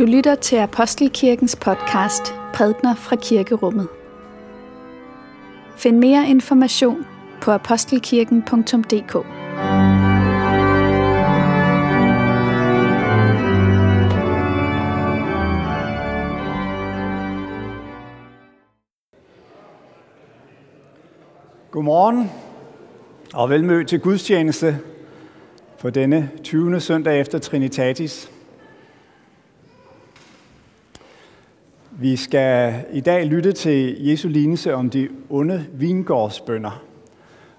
Du lytter til Apostelkirkens podcast Prædner fra Kirkerummet. Find mere information på apostelkirken.dk. Godmorgen og velmødt til gudstjeneste på denne 20. søndag efter Trinitatis. Vi skal i dag lytte til Jesu lignelse om de onde vingårdsbønder.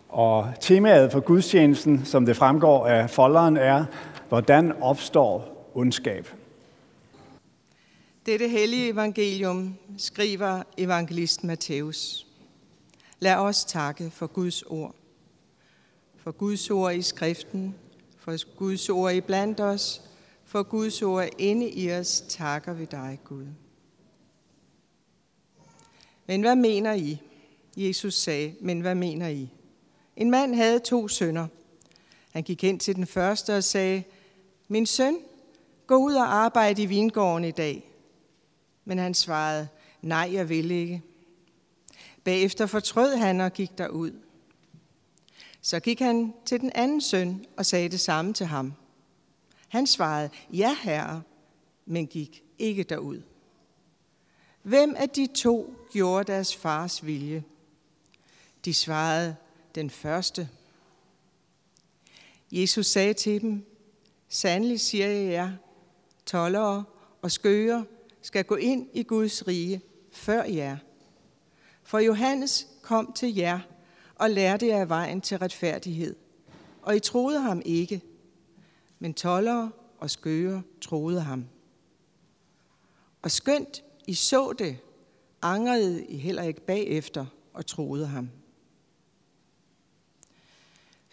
Og temaet for gudstjenesten, som det fremgår af folderen, er, hvordan opstår ondskab? Dette hellige evangelium skriver evangelist Matthæus. Lad os takke for Guds ord. For Guds ord i skriften, for Guds ord i blandt os, for Guds ord inde i os, takker vi dig, Gud. Men hvad mener I? Jesus sagde, men hvad mener I? En mand havde to sønner. Han gik hen til den første og sagde, min søn, gå ud og arbejde i vingården i dag. Men han svarede, nej, jeg vil ikke. Bagefter fortrød han og gik derud. Så gik han til den anden søn og sagde det samme til ham. Han svarede, ja herre, men gik ikke derud. Hvem af de to gjorde deres fars vilje? De svarede, den første. Jesus sagde til dem, Sandelig siger jeg jer, tollere og skøger skal gå ind i Guds rige før jer. For Johannes kom til jer og lærte jer vejen til retfærdighed, og I troede ham ikke, men tollere og skøger troede ham. Og skønt I så det, angrede I heller ikke bagefter og troede ham.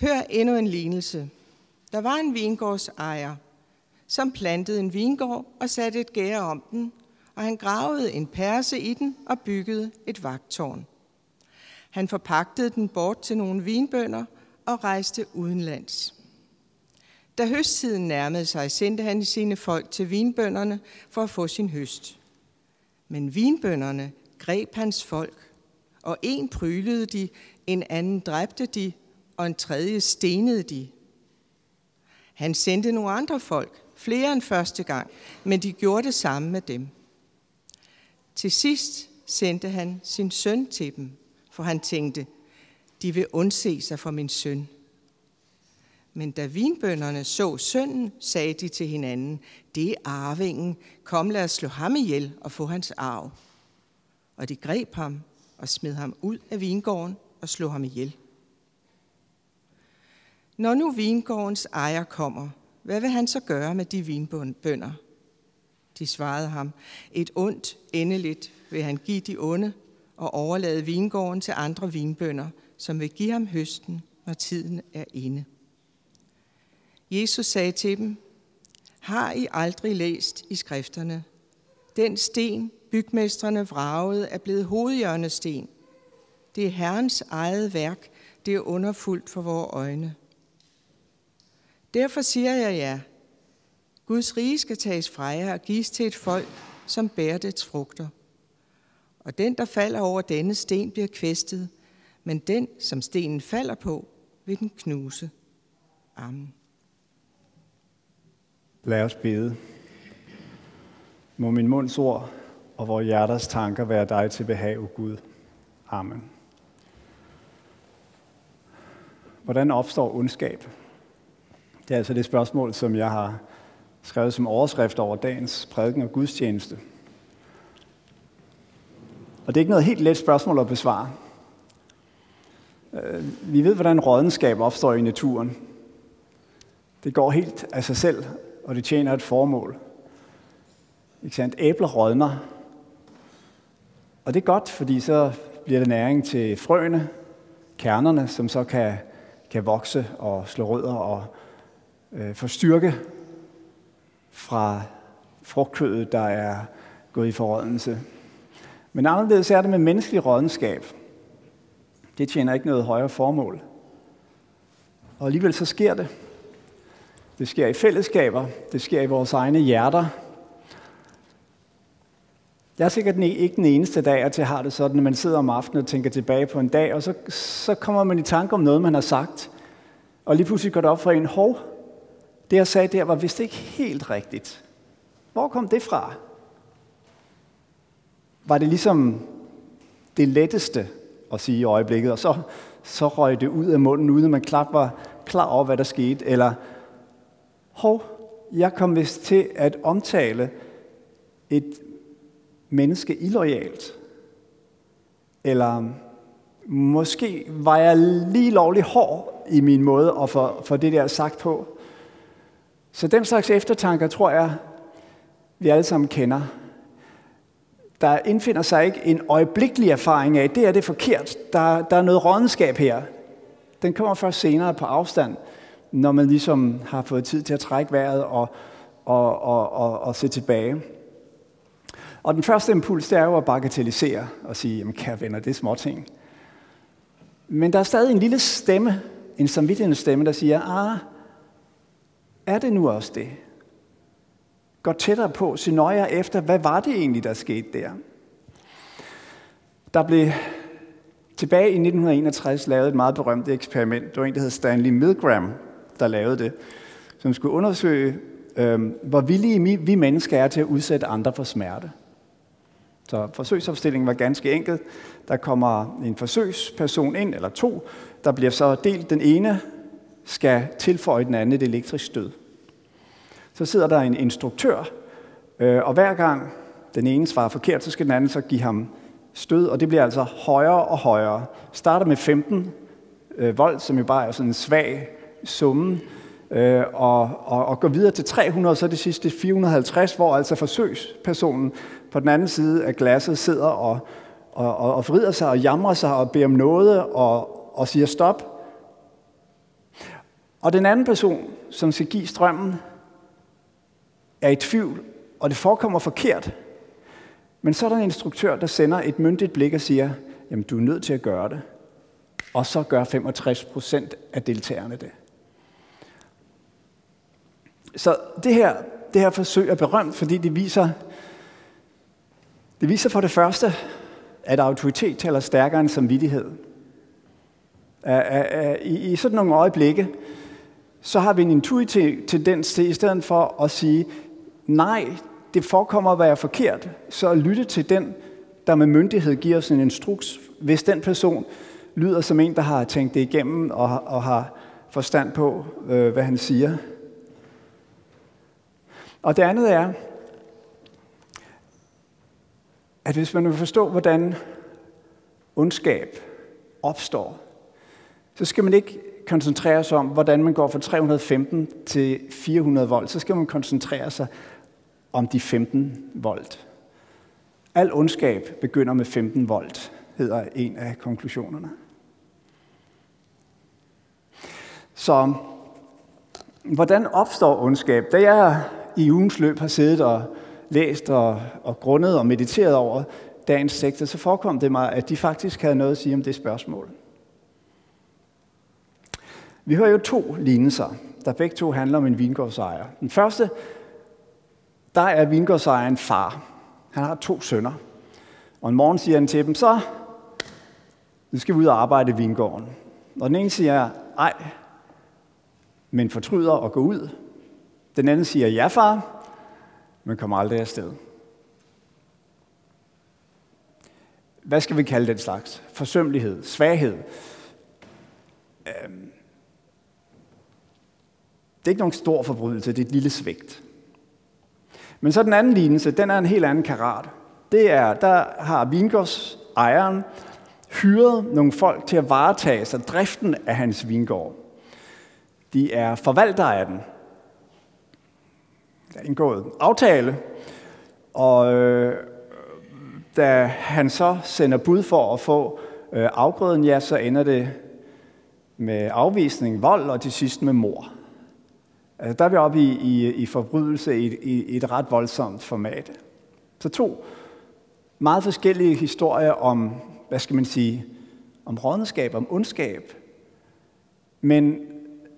Hør endnu en lignelse. Der var en vingårdsejer, som plantede en vingård og satte et gære om den, og han gravede en perse i den og byggede et vagtårn. Han forpagtede den bort til nogle vinbønder og rejste udenlands. Da høsttiden nærmede sig, sendte han sine folk til vinbønderne for at få sin høst. Men vinbønderne greb hans folk, og en prylede de, en anden dræbte de, og en tredje stenede de. Han sendte nogle andre folk, flere end første gang, men de gjorde det samme med dem. Til sidst sendte han sin søn til dem, for han tænkte, de vil undse sig for min søn. Men da vinbønderne så sønnen, sagde de til hinanden, det er arvingen, kom lad os slå ham ihjel og få hans arv. Og de greb ham og smed ham ud af vingården og slog ham ihjel. Når nu vingårdens ejer kommer, hvad vil han så gøre med de vinbønder? De svarede ham, et ondt endeligt vil han give de onde og overlade vingården til andre vinbønder, som vil give ham høsten, når tiden er inde. Jesus sagde til dem, har I aldrig læst i skrifterne? Den sten, bygmestrene vragede, er blevet hovedhjørnesten. Det er Herrens eget værk, det er underfuldt for vores øjne. Derfor siger jeg jer, Guds rige skal tages fra jer og gives til et folk, som bærer dets frugter. Og den, der falder over denne sten, bliver kvæstet, men den, som stenen falder på, vil den knuse. Amen. Lad os bede. Må min munds ord og vores hjerters tanker være dig til behag, o Gud. Amen. Hvordan opstår ondskab? Det er altså det spørgsmål, som jeg har skrevet som overskrift over dagens prædiken og gudstjeneste. Og det er ikke noget helt let spørgsmål at besvare. Øh, vi ved, hvordan rådenskab opstår i naturen. Det går helt af sig selv, og det tjener et formål. Ikke sandt? Æbler rådner. Og det er godt, fordi så bliver det næring til frøene, kernerne, som så kan, kan vokse og slå rødder og øh, få styrke fra frugtkødet, der er gået i forrådnelse. Men anderledes er det med menneskelig rådenskab. Det tjener ikke noget højere formål. Og alligevel så sker det. Det sker i fællesskaber, det sker i vores egne hjerter, Jeg er sikkert e- ikke den eneste dag, at jeg har det sådan, at man sidder om aftenen og tænker tilbage på en dag, og så, så kommer man i tanke om noget, man har sagt. Og lige pludselig går det op for en, hov, det jeg sagde der var vist ikke helt rigtigt. Hvor kom det fra? Var det ligesom det letteste at sige i øjeblikket, og så, så røg det ud af munden, uden at man klart var klar over, hvad der skete? Eller, hov, jeg kom vist til at omtale et menneske illoyalt. Eller måske var jeg lige lovlig hård i min måde at få, for det der sagt på. Så den slags eftertanker tror jeg, vi alle sammen kender. Der indfinder sig ikke en øjeblikkelig erfaring af, det er det forkert, der, der er noget rådenskab her. Den kommer først senere på afstand, når man ligesom har fået tid til at trække vejret og, og, og, og, og se tilbage. Og den første impuls, det er jo at bagatellisere og sige, jamen kære venner, det er småting. Men der er stadig en lille stemme, en samvittighedens stemme, der siger, ah, er det nu også det? Gå tættere på, se nøjere efter, hvad var det egentlig, der skete der? Der blev tilbage i 1961 lavet et meget berømt eksperiment. Det var en, der hed Stanley Milgram, der lavede det, som skulle undersøge, øh, hvor villige vi mennesker er til at udsætte andre for smerte. Så forsøgsopstillingen var ganske enkel. Der kommer en forsøgsperson ind, eller to, der bliver så delt. Den ene skal tilføje den anden et elektrisk stød. Så sidder der en instruktør, øh, og hver gang den ene svarer forkert, så skal den anden så give ham stød, og det bliver altså højere og højere. Starter med 15 øh, volt, som jo bare er sådan en svag summen øh, og, og, og går videre til 300, så det sidste 450, hvor altså forsøgspersonen på den anden side af glasset sidder og, og, og, og vrider sig og jamrer sig og beder om noget og, og siger stop. Og den anden person, som skal give strømmen, er i tvivl, og det forekommer forkert. Men så er der en instruktør, der sender et myndigt blik og siger, jamen du er nødt til at gøre det. Og så gør 65 procent af deltagerne det. Så det her, det her forsøg er berømt, fordi det viser, det viser for det første, at autoritet taler stærkere end samvittighed. I sådan nogle øjeblikke, så har vi en intuitiv tendens til, i stedet for at sige, nej, det forekommer at være forkert, så at lytte til den, der med myndighed giver os en instruks, hvis den person lyder som en, der har tænkt det igennem og, og har forstand på, øh, hvad han siger. Og det andet er, at hvis man vil forstå, hvordan ondskab opstår, så skal man ikke koncentrere sig om, hvordan man går fra 315 til 400 volt. Så skal man koncentrere sig om de 15 volt. Al ondskab begynder med 15 volt, hedder en af konklusionerne. Så hvordan opstår ondskab? Da jeg i ugens løb har siddet og læst og, og grundet og mediteret over dagens sektor, så forekom det mig, at de faktisk havde noget at sige om det spørgsmål. Vi hører jo to lignelser, der begge to handler om en vingårdsejer. Den første, der er vingårdsejeren far. Han har to sønner. Og en morgen siger han til dem, så nu skal vi ud og arbejde i vingården. Og den ene siger, ej, men fortryder og går ud. Den anden siger, ja far, men kommer aldrig afsted. Hvad skal vi kalde den slags? Forsømmelighed, svaghed. Øhm. Det er ikke nogen stor forbrydelse, det er et lille svigt. Men så den anden lignelse, den er en helt anden karat. Det er, der har vingårds ejeren hyret nogle folk til at varetage sig driften af hans vingård. De er forvaltere af den. Der er indgået aftale, og øh, da han så sender bud for at få øh, afgrøden, ja, så ender det med afvisning, vold og til sidst med mor. Altså, der er vi oppe i, i, i forbrydelse i, i, i et ret voldsomt format. Så to meget forskellige historier om, hvad skal man sige, om rådenskab, om ondskab. Men,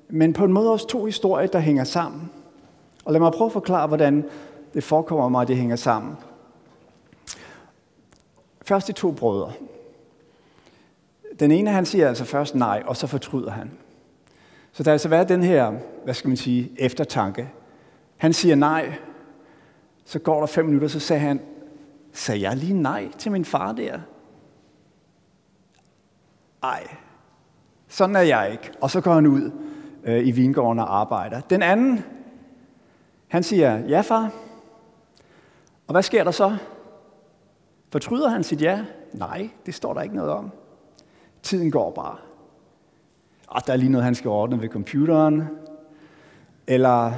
men på en måde også to historier, der hænger sammen. Og lad mig prøve at forklare, hvordan det forekommer mig, at det hænger sammen. Først de to brødre. Den ene, han siger altså først nej, og så fortryder han. Så der er altså været den her, hvad skal man sige, eftertanke. Han siger nej, så går der fem minutter, så sagde han, sagde jeg lige nej til min far der? Ej, sådan er jeg ikke. Og så går han ud øh, i vingården og arbejder. Den anden, han siger, ja far. Og hvad sker der så? Fortryder han sit ja? Nej, det står der ikke noget om. Tiden går bare. Og der er lige noget, han skal ordne ved computeren. Eller,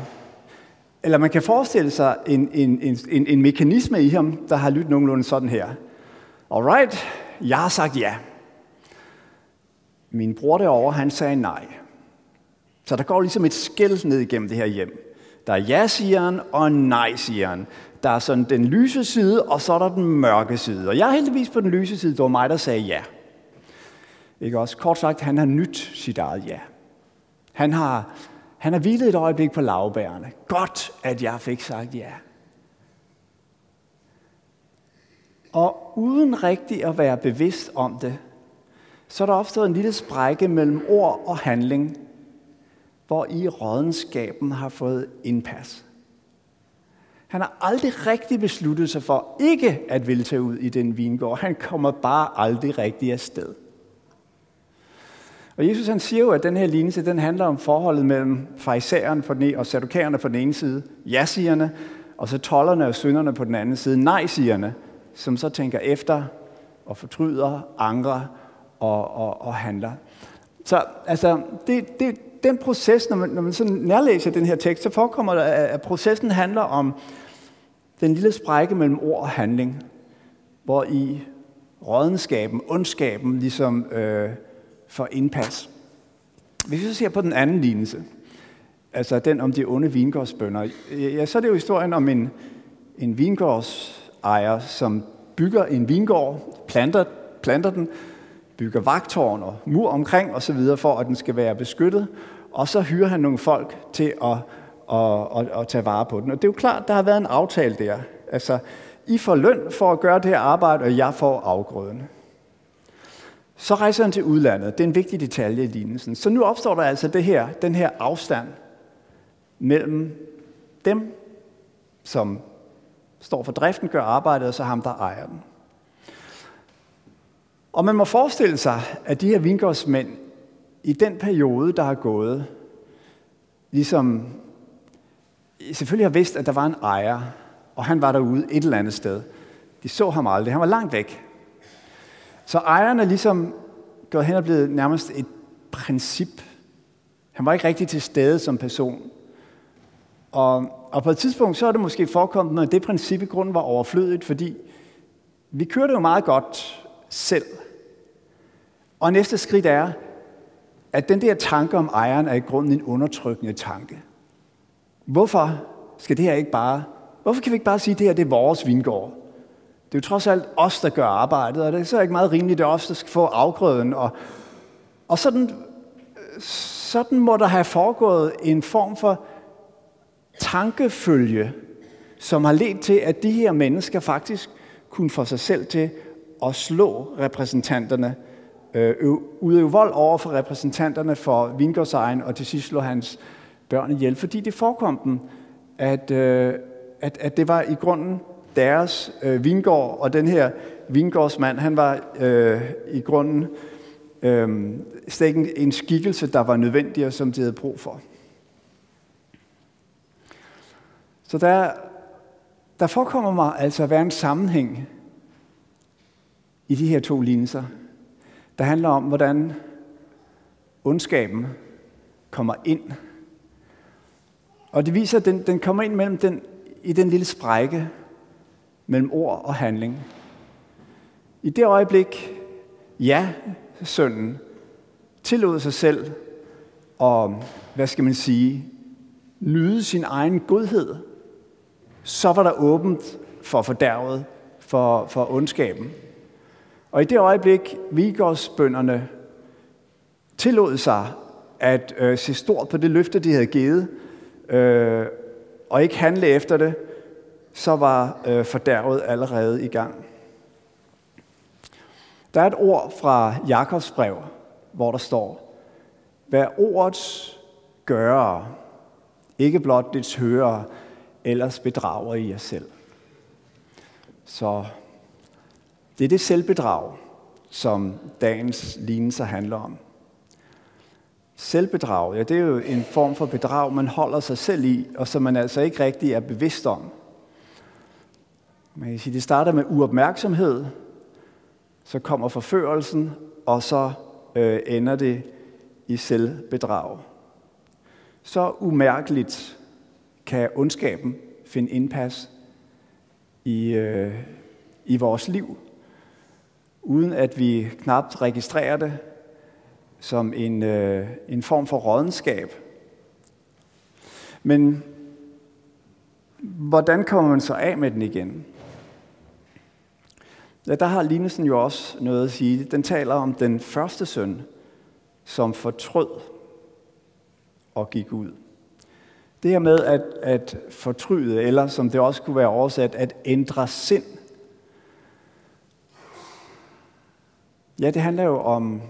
eller man kan forestille sig en, en, en, en, en mekanisme i ham, der har lyttet nogenlunde sådan her. Alright, jeg har sagt ja. Min bror derovre, han sagde nej. Så der går ligesom et skæld ned igennem det her hjem. Der er ja-sigeren og nej-sigeren. Der er sådan den lyse side, og så er der den mørke side. Og jeg er heldigvis på den lyse side, det var mig, der sagde ja. Ikke også? Kort sagt, han har nyt sit eget ja. Han har, han har hvilet et øjeblik på lavbærene. Godt, at jeg fik sagt ja. Og uden rigtig at være bevidst om det, så er der opstået en lille sprække mellem ord og handling, hvor i rådenskaben har fået indpas. Han har aldrig rigtig besluttet sig for ikke at ville tage ud i den vingård. Han kommer bare aldrig rigtig afsted. Og Jesus han siger jo, at den her lignelse, den handler om forholdet mellem farisæerne på den ene, og sadukærerne på den ene side, ja-sigerne, og så tollerne og synderne på den anden side, nej-sigerne, som så tænker efter og fortryder, angrer og, og, og handler. Så altså, det, det, den proces, når man, når man sådan nærlæser den her tekst, så forekommer der, at processen handler om den lille sprække mellem ord og handling, hvor i rådenskaben, ondskaben ligesom øh, får indpas. Hvis vi så ser på den anden lignelse, altså den om de onde vingårdsbønder, ja, så er det jo historien om en, en vingårdsejer, som bygger en vingård, planter, planter den, bygger vagtårn og mur omkring osv., for at den skal være beskyttet, og så hyrer han nogle folk til at, at, at, at tage vare på den. Og det er jo klart, der har været en aftale der. Altså, I får løn for at gøre det her arbejde, og jeg får afgrøden. Så rejser han til udlandet. Det er en vigtig detalje i lignelsen. Så nu opstår der altså det her, den her afstand mellem dem, som står for driften, gør arbejdet, og så ham, der ejer den. Og man må forestille sig, at de her vingårdsmænd i den periode, der har gået, ligesom selvfølgelig har vidst, at der var en ejer, og han var derude et eller andet sted. De så ham aldrig. Han var langt væk. Så ejeren er ligesom gået hen og blevet nærmest et princip. Han var ikke rigtig til stede som person. Og, og på et tidspunkt, så er det måske forekommet, at det princip i grunden var overflødigt, fordi vi kørte jo meget godt selv. Og næste skridt er, at den der tanke om ejeren er i grunden en undertrykkende tanke. Hvorfor skal det her ikke bare, hvorfor kan vi ikke bare sige, at det her det er vores vingård? Det er jo trods alt os, der gør arbejdet, og det er så ikke meget rimeligt, at det er os, der skal få afgrøden. Og, og sådan, sådan må der have foregået en form for tankefølge, som har ledt til, at de her mennesker faktisk kunne få sig selv til at slå repræsentanterne øh, udøve vold over for repræsentanterne for vingårdsejen, og til sidst slå hans børn ihjel, fordi det forekom dem, at, øh, at, at det var i grunden deres øh, vingård, og den her vingårdsmand, han var øh, i grunden øh, slet ikke en skikkelse, der var nødvendig, og som de havde brug for. Så der, der forekommer mig altså at være en sammenhæng i de her to lignelser der handler om, hvordan ondskaben kommer ind. Og det viser, at den, den kommer ind mellem den, i den lille sprække mellem ord og handling. I det øjeblik, ja, sønnen tillod sig selv og, hvad skal man sige, nyde sin egen godhed, så var der åbent for fordærvet, for, for ondskaben. Og i det øjeblik, Vigårdsbønderne tillod sig at øh, se stort på det løfte, de havde givet, øh, og ikke handle efter det, så var øh, fordærvet allerede i gang. Der er et ord fra Jakobs brev, hvor der står, Vær ordets gører, ikke blot dets hører, ellers bedrager I jer selv. Så det er det selvbedrag, som dagens lignelse handler om. Selvbedrag, ja, det er jo en form for bedrag, man holder sig selv i, og som man altså ikke rigtig er bevidst om. Man kan sige, det starter med uopmærksomhed, så kommer forførelsen, og så øh, ender det i selvbedrag. Så umærkeligt kan ondskaben finde indpas i, øh, i vores liv, uden at vi knapt registrerer det som en, øh, en form for rådenskab. Men hvordan kommer man så af med den igen? Ja, der har lignelsen jo også noget at sige. Den taler om den første søn, som fortrød og gik ud. Det her med at, at fortryde, eller som det også kunne være oversat, at ændre sind. Ja, det handler jo om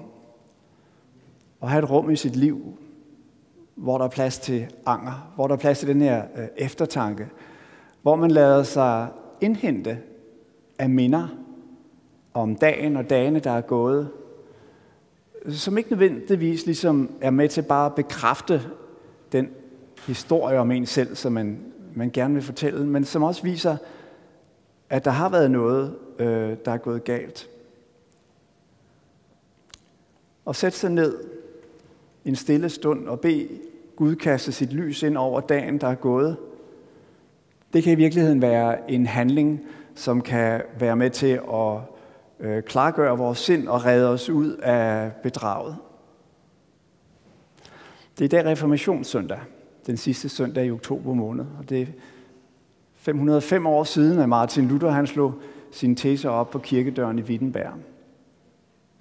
at have et rum i sit liv, hvor der er plads til anger, hvor der er plads til den her øh, eftertanke, hvor man lader sig indhente af minder om dagen og dagene, der er gået, som ikke nødvendigvis ligesom er med til bare at bekræfte den historie om en selv, som man, man gerne vil fortælle, men som også viser, at der har været noget, øh, der er gået galt. Og sætte sig ned en stille stund og bede Gud kaste sit lys ind over dagen, der er gået. Det kan i virkeligheden være en handling, som kan være med til at øh, klargøre vores sind og redde os ud af bedraget. Det er i dag reformationssøndag, den sidste søndag i oktober måned. Og det er 505 år siden, at Martin Luther han slog sine teser op på kirkedøren i Wittenberg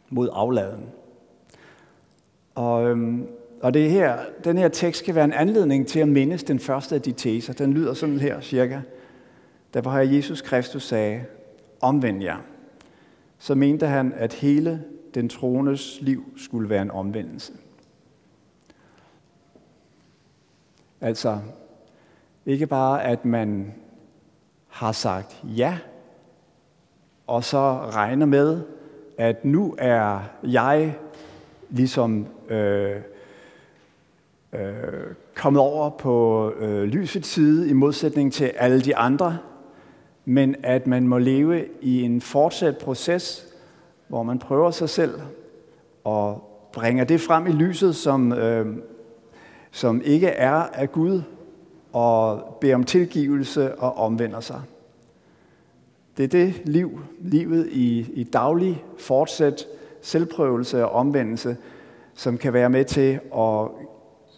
mod afladen. Og, øhm, og det her, den her tekst kan være en anledning til at mindes den første af de teser. Den lyder sådan her cirka. Da var Jesus Kristus sagde, omvend jer så mente han, at hele den trones liv skulle være en omvendelse. Altså, ikke bare at man har sagt ja, og så regner med, at nu er jeg ligesom øh, øh, kommet over på øh, lysets side i modsætning til alle de andre, men at man må leve i en fortsat proces, hvor man prøver sig selv og bringer det frem i lyset, som, øh, som ikke er af Gud, og beder om tilgivelse og omvender sig. Det er det liv, livet i, i daglig fortsat selvprøvelse og omvendelse, som kan være med til at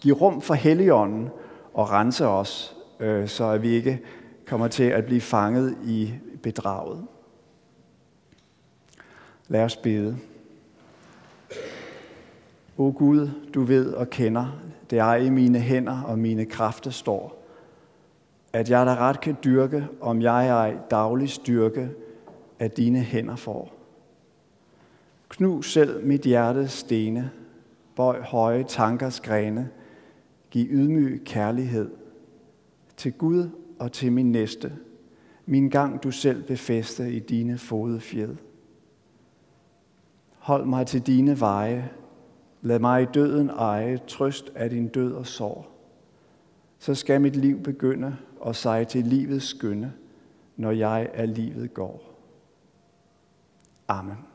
give rum for Helligånden og rense os, øh, så at vi ikke kommer til at blive fanget i bedraget. Lad os bede. O Gud, du ved og kender, det er i mine hænder og mine kræfter står, at jeg der ret kan dyrke, om jeg ej daglig styrke af dine hænder får. Knus selv mit hjertes stene, bøj høje tankers grene, giv ydmyg kærlighed til Gud og til min næste, min gang du selv befæste i dine fodefjed. Hold mig til dine veje, lad mig i døden eje trøst af din død og sorg. Så skal mit liv begynde og sig til livets skønne, når jeg af livet går. Amen.